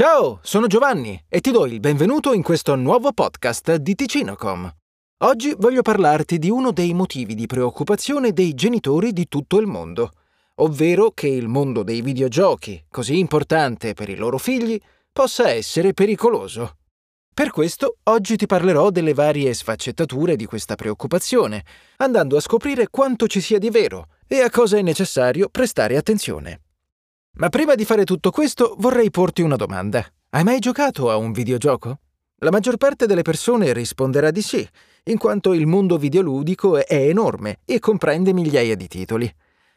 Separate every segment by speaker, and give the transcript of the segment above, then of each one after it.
Speaker 1: Ciao, sono Giovanni e ti do il benvenuto in questo nuovo podcast di Ticinocom. Oggi voglio parlarti di uno dei motivi di preoccupazione dei genitori di tutto il mondo, ovvero che il mondo dei videogiochi, così importante per i loro figli, possa essere pericoloso. Per questo oggi ti parlerò delle varie sfaccettature di questa preoccupazione, andando a scoprire quanto ci sia di vero e a cosa è necessario prestare attenzione. Ma prima di fare tutto questo vorrei porti una domanda. Hai mai giocato a un videogioco? La maggior parte delle persone risponderà di sì, in quanto il mondo videoludico è enorme e comprende migliaia di titoli.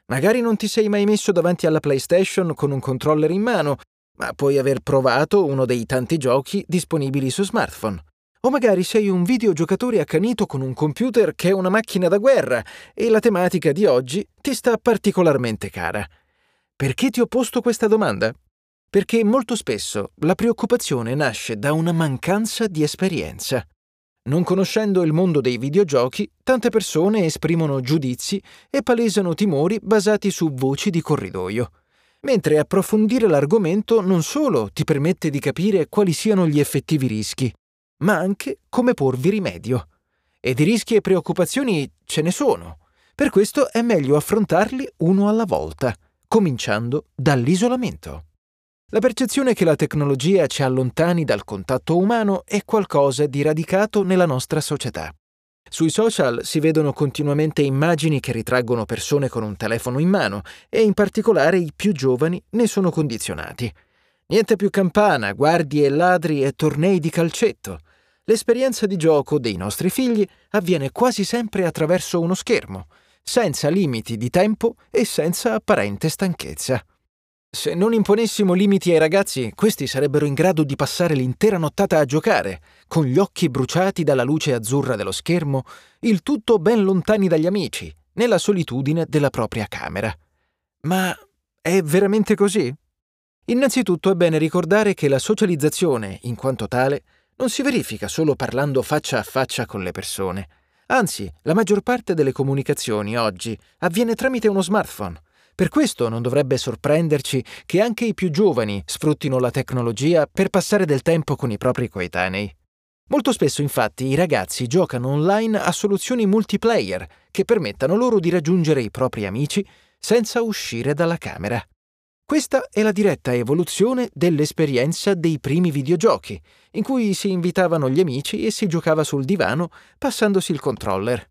Speaker 1: Magari non ti sei mai messo davanti alla PlayStation con un controller in mano, ma puoi aver provato uno dei tanti giochi disponibili su smartphone. O magari sei un videogiocatore accanito con un computer che è una macchina da guerra e la tematica di oggi ti sta particolarmente cara. Perché ti ho posto questa domanda? Perché molto spesso la preoccupazione nasce da una mancanza di esperienza. Non conoscendo il mondo dei videogiochi, tante persone esprimono giudizi e palesano timori basati su voci di corridoio. Mentre approfondire l'argomento non solo ti permette di capire quali siano gli effettivi rischi, ma anche come porvi rimedio. E di rischi e preoccupazioni ce ne sono. Per questo è meglio affrontarli uno alla volta cominciando dall'isolamento. La percezione che la tecnologia ci allontani dal contatto umano è qualcosa di radicato nella nostra società. Sui social si vedono continuamente immagini che ritraggono persone con un telefono in mano e in particolare i più giovani ne sono condizionati. Niente più campana, guardie e ladri e tornei di calcetto. L'esperienza di gioco dei nostri figli avviene quasi sempre attraverso uno schermo, senza limiti di tempo e senza apparente stanchezza. Se non imponessimo limiti ai ragazzi, questi sarebbero in grado di passare l'intera nottata a giocare, con gli occhi bruciati dalla luce azzurra dello schermo, il tutto ben lontani dagli amici, nella solitudine della propria camera. Ma è veramente così? Innanzitutto è bene ricordare che la socializzazione, in quanto tale, non si verifica solo parlando faccia a faccia con le persone, Anzi, la maggior parte delle comunicazioni oggi avviene tramite uno smartphone. Per questo non dovrebbe sorprenderci che anche i più giovani sfruttino la tecnologia per passare del tempo con i propri coetanei. Molto spesso infatti i ragazzi giocano online a soluzioni multiplayer che permettano loro di raggiungere i propri amici senza uscire dalla camera. Questa è la diretta evoluzione dell'esperienza dei primi videogiochi, in cui si invitavano gli amici e si giocava sul divano passandosi il controller.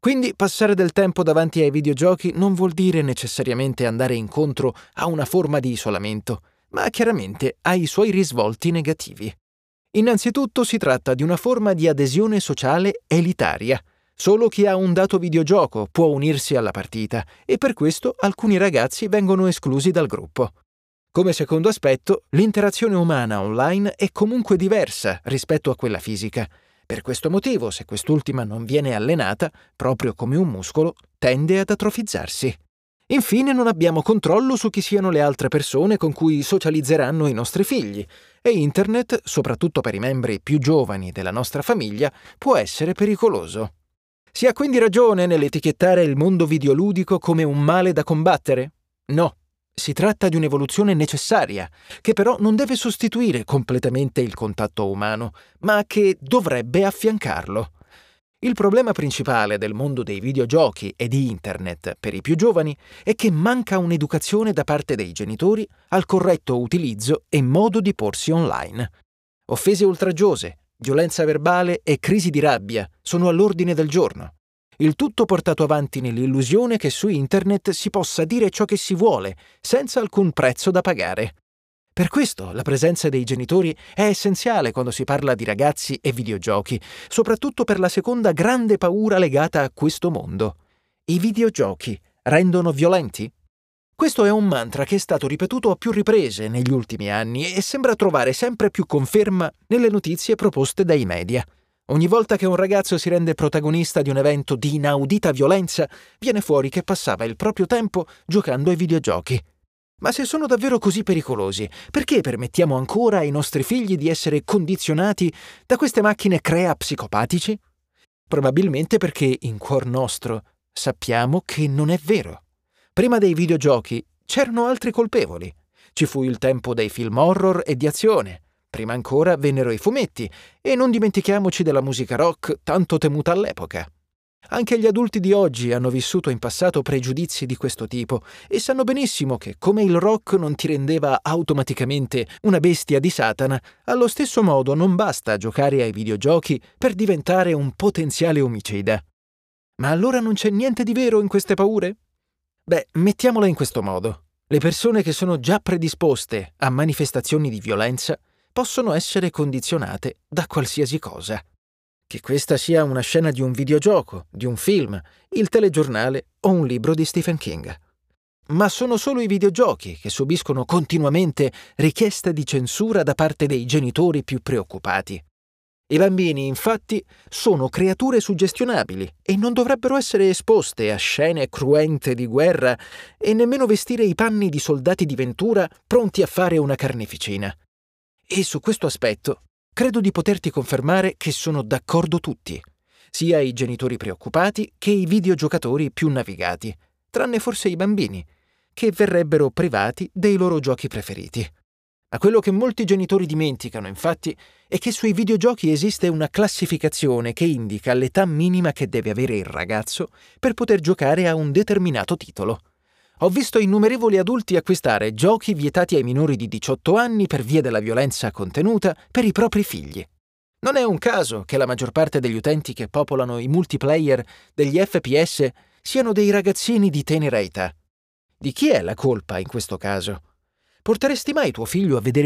Speaker 1: Quindi passare del tempo davanti ai videogiochi non vuol dire necessariamente andare incontro a una forma di isolamento, ma chiaramente ha i suoi risvolti negativi. Innanzitutto si tratta di una forma di adesione sociale elitaria, Solo chi ha un dato videogioco può unirsi alla partita e per questo alcuni ragazzi vengono esclusi dal gruppo. Come secondo aspetto, l'interazione umana online è comunque diversa rispetto a quella fisica. Per questo motivo, se quest'ultima non viene allenata, proprio come un muscolo, tende ad atrofizzarsi. Infine non abbiamo controllo su chi siano le altre persone con cui socializzeranno i nostri figli e Internet, soprattutto per i membri più giovani della nostra famiglia, può essere pericoloso. Si ha quindi ragione nell'etichettare il mondo videoludico come un male da combattere? No, si tratta di un'evoluzione necessaria, che però non deve sostituire completamente il contatto umano, ma che dovrebbe affiancarlo. Il problema principale del mondo dei videogiochi e di Internet per i più giovani è che manca un'educazione da parte dei genitori al corretto utilizzo e modo di porsi online. Offese oltraggiose, violenza verbale e crisi di rabbia sono all'ordine del giorno. Il tutto portato avanti nell'illusione che su internet si possa dire ciò che si vuole, senza alcun prezzo da pagare. Per questo la presenza dei genitori è essenziale quando si parla di ragazzi e videogiochi, soprattutto per la seconda grande paura legata a questo mondo. I videogiochi rendono violenti? Questo è un mantra che è stato ripetuto a più riprese negli ultimi anni e sembra trovare sempre più conferma nelle notizie proposte dai media. Ogni volta che un ragazzo si rende protagonista di un evento di inaudita violenza, viene fuori che passava il proprio tempo giocando ai videogiochi. Ma se sono davvero così pericolosi, perché permettiamo ancora ai nostri figli di essere condizionati da queste macchine crea psicopatici? Probabilmente perché in cuor nostro sappiamo che non è vero. Prima dei videogiochi c'erano altri colpevoli. Ci fu il tempo dei film horror e di azione. Prima ancora vennero i fumetti e non dimentichiamoci della musica rock tanto temuta all'epoca. Anche gli adulti di oggi hanno vissuto in passato pregiudizi di questo tipo e sanno benissimo che come il rock non ti rendeva automaticamente una bestia di Satana, allo stesso modo non basta giocare ai videogiochi per diventare un potenziale omicida. Ma allora non c'è niente di vero in queste paure? Beh, mettiamola in questo modo. Le persone che sono già predisposte a manifestazioni di violenza possono essere condizionate da qualsiasi cosa. Che questa sia una scena di un videogioco, di un film, il telegiornale o un libro di Stephen King. Ma sono solo i videogiochi che subiscono continuamente richieste di censura da parte dei genitori più preoccupati. I bambini, infatti, sono creature suggestionabili e non dovrebbero essere esposte a scene cruente di guerra e nemmeno vestire i panni di soldati di Ventura pronti a fare una carneficina. E su questo aspetto credo di poterti confermare che sono d'accordo tutti, sia i genitori preoccupati che i videogiocatori più navigati, tranne forse i bambini, che verrebbero privati dei loro giochi preferiti. Ma quello che molti genitori dimenticano, infatti, è che sui videogiochi esiste una classificazione che indica l'età minima che deve avere il ragazzo per poter giocare a un determinato titolo. Ho visto innumerevoli adulti acquistare giochi vietati ai minori di 18 anni per via della violenza contenuta per i propri figli. Non è un caso che la maggior parte degli utenti che popolano i multiplayer degli FPS siano dei ragazzini di tenera età. Di chi è la colpa in questo caso? Porteresti mai tuo figlio a vedere